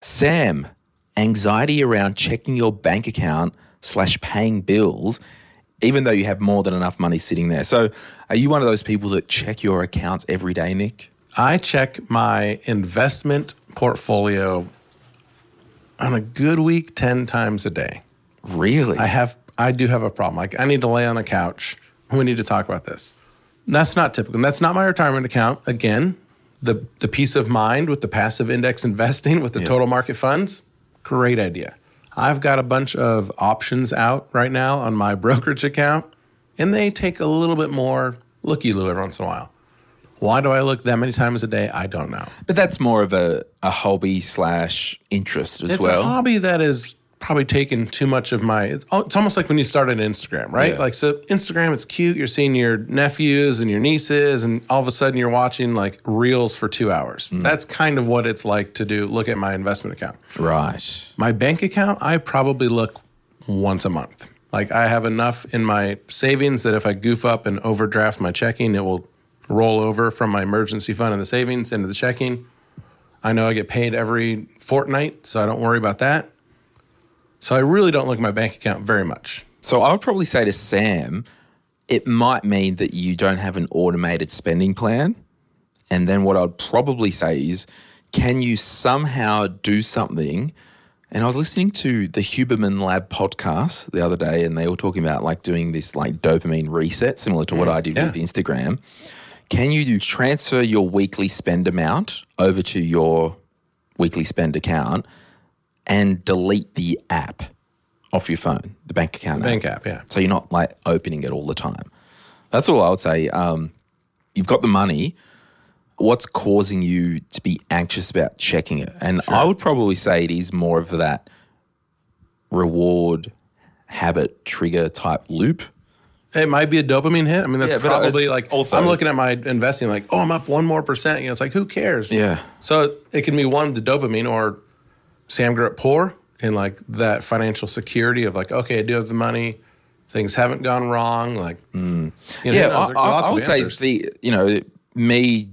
Sam, anxiety around checking your bank account slash paying bills, even though you have more than enough money sitting there. So, are you one of those people that check your accounts every day, Nick? I check my investment portfolio on a good week 10 times a day. Really? I have I do have a problem. Like I need to lay on a couch. We need to talk about this. That's not typical. That's not my retirement account. Again, the the peace of mind with the passive index investing with the total market funds, great idea. I've got a bunch of options out right now on my brokerage account, and they take a little bit more looky loo every once in a while. Why do I look that many times a day? I don't know. but that's more of a, a hobby slash interest as It's well. It's a hobby that is probably taken too much of my. It's, it's almost like when you started Instagram, right? Yeah. Like so, Instagram, it's cute. You're seeing your nephews and your nieces, and all of a sudden you're watching like reels for two hours. Mm. That's kind of what it's like to do. Look at my investment account. Right. My bank account, I probably look once a month. Like I have enough in my savings that if I goof up and overdraft my checking, it will roll over from my emergency fund and the savings into the checking. I know I get paid every fortnight, so I don't worry about that. So I really don't look at my bank account very much. So I would probably say to Sam, it might mean that you don't have an automated spending plan. And then what I'd probably say is, can you somehow do something? And I was listening to the Huberman Lab podcast the other day, and they were talking about like doing this like dopamine reset, similar to what I did yeah. with Instagram. Can you do transfer your weekly spend amount over to your weekly spend account and delete the app off your phone, the bank account Bank app, yeah. so you're not like opening it all the time. That's all I would say. Um, you've got the money. What's causing you to be anxious about checking it? And I would probably say it is more of that reward habit trigger type loop. It might be a dopamine hit. I mean, that's Yeah, uh, probably like also- I'm looking at my investing like, oh, I'm up one more percent. You know, it's like who cares? Yeah. So it can be one the dopamine or Sam grew up poor and like that financial security of like, okay, I do have the money. Things haven't gone wrong. Like, mm. you know, yeah, knows? I, I, I would say the you know me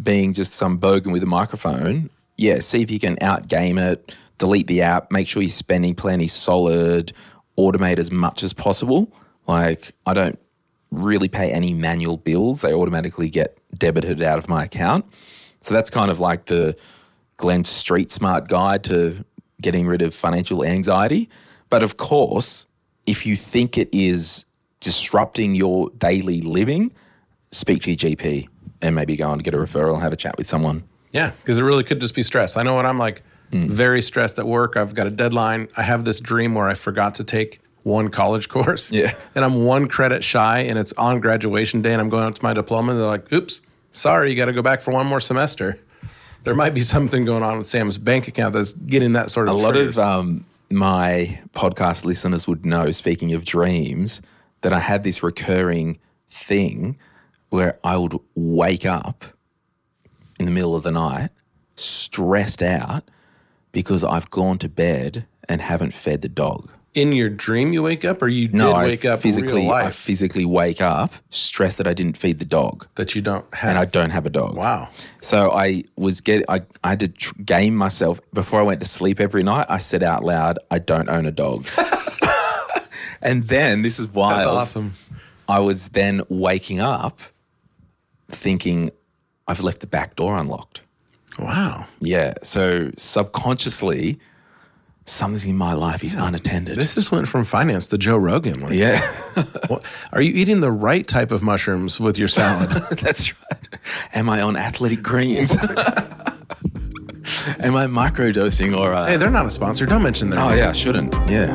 being just some bogan with a microphone. Yeah, see if you can outgame it. Delete the app. Make sure your spending plan is solid. Automate as much as possible. Like I don't really pay any manual bills; they automatically get debited out of my account. So that's kind of like the Glen Street Smart guide to getting rid of financial anxiety. But of course, if you think it is disrupting your daily living, speak to your GP and maybe go and get a referral, and have a chat with someone. Yeah, because it really could just be stress. I know what I'm like Hmm. very stressed at work, I've got a deadline. I have this dream where I forgot to take one college course. Yeah. And I'm one credit shy and it's on graduation day and I'm going out to my diploma and they're like, oops, sorry, you got to go back for one more semester. There might be something going on with Sam's bank account that's getting that sort of. A lot of um, my podcast listeners would know, speaking of dreams, that I had this recurring thing where I would wake up in the middle of the night stressed out because I've gone to bed and haven't fed the dog. In your dream you wake up or you No, did I wake up physically, real I physically wake up stressed that I didn't feed the dog, that you don't have. and I don't have a dog. wow. So I was get I, I had to tr- game myself before I went to sleep every night. I said out loud, "I don't own a dog." and then this is wild. That's awesome. I was then waking up thinking I've left the back door unlocked. Wow. Yeah. So subconsciously, something in my life is unattended. This just went from finance to Joe Rogan. Like, yeah, what- are you eating the right type of mushrooms with your salad? that's right. Am I on athletic greens? Am I microdosing or? Uh, hey, they're not a sponsor. Don't mention their Oh yeah, I shouldn't. Yeah.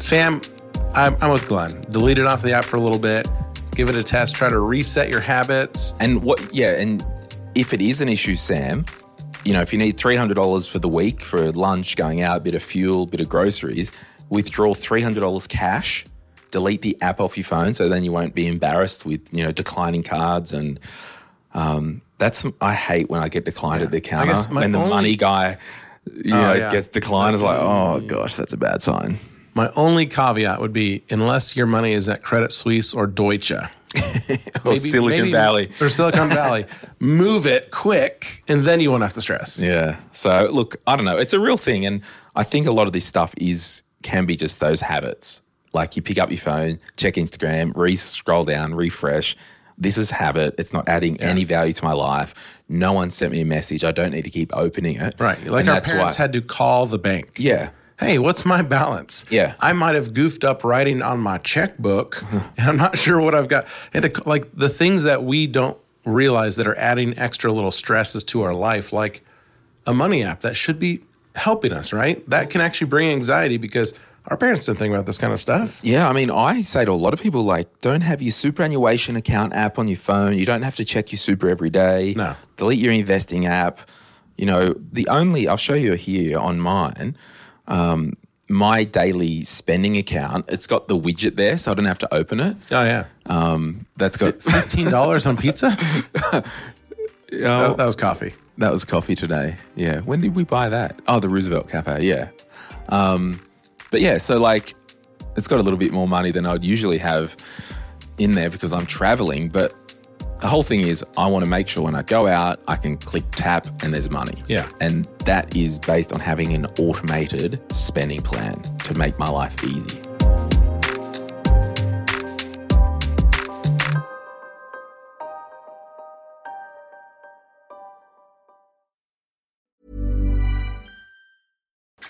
Sam, I'm, I'm with Glen. Delete it off the app for a little bit. Give it a test. Try to reset your habits. And what, yeah, and if it is an issue, Sam, you know, if you need $300 for the week for lunch, going out, a bit of fuel, bit of groceries, withdraw $300 cash, delete the app off your phone so then you won't be embarrassed with, you know, declining cards. And um, that's, I hate when I get declined at the counter. When the only- money guy, you know, yeah. gets declined, it's like, oh gosh, that's a bad sign. My only caveat would be unless your money is at Credit Suisse or Deutsche. Or Silicon Valley. Or Silicon Valley. Move it quick, and then you won't have to stress. Yeah. So look, I don't know. It's a real thing, and I think a lot of this stuff is can be just those habits. Like you pick up your phone, check Instagram, re scroll down, refresh. This is habit. It's not adding any value to my life. No one sent me a message. I don't need to keep opening it. Right. Like And our parents why- had to call the bank. Yeah. Hey, what's my balance? Yeah. I might have goofed up writing on my checkbook, hmm. and I'm not sure what I've got. And to, like the things that we don't realize that are adding extra little stresses to our life, like a money app that should be helping us, right? That can actually bring anxiety because our parents didn't think about this kind of stuff. Yeah, I mean, I say to a lot of people, like, don't have your superannuation account app on your phone. You don't have to check your super every day. No. Delete your investing app. You know, the only, I'll show you here on mine, um, my daily spending account, it's got the widget there, so I don't have to open it. Oh yeah, Um, that's got, fifteen dollars on pizza. that, that was coffee. that was coffee today. Yeah. When did we buy that? Oh, the Roosevelt Cafe. Yeah. Um, but yeah, so like it's got a little bit more money than I would usually have in there because I'm traveling. But the whole thing is, I want to make sure when I go out, I can click tap and there's money. Yeah. And that is based on having an automated spending plan to make my life easy.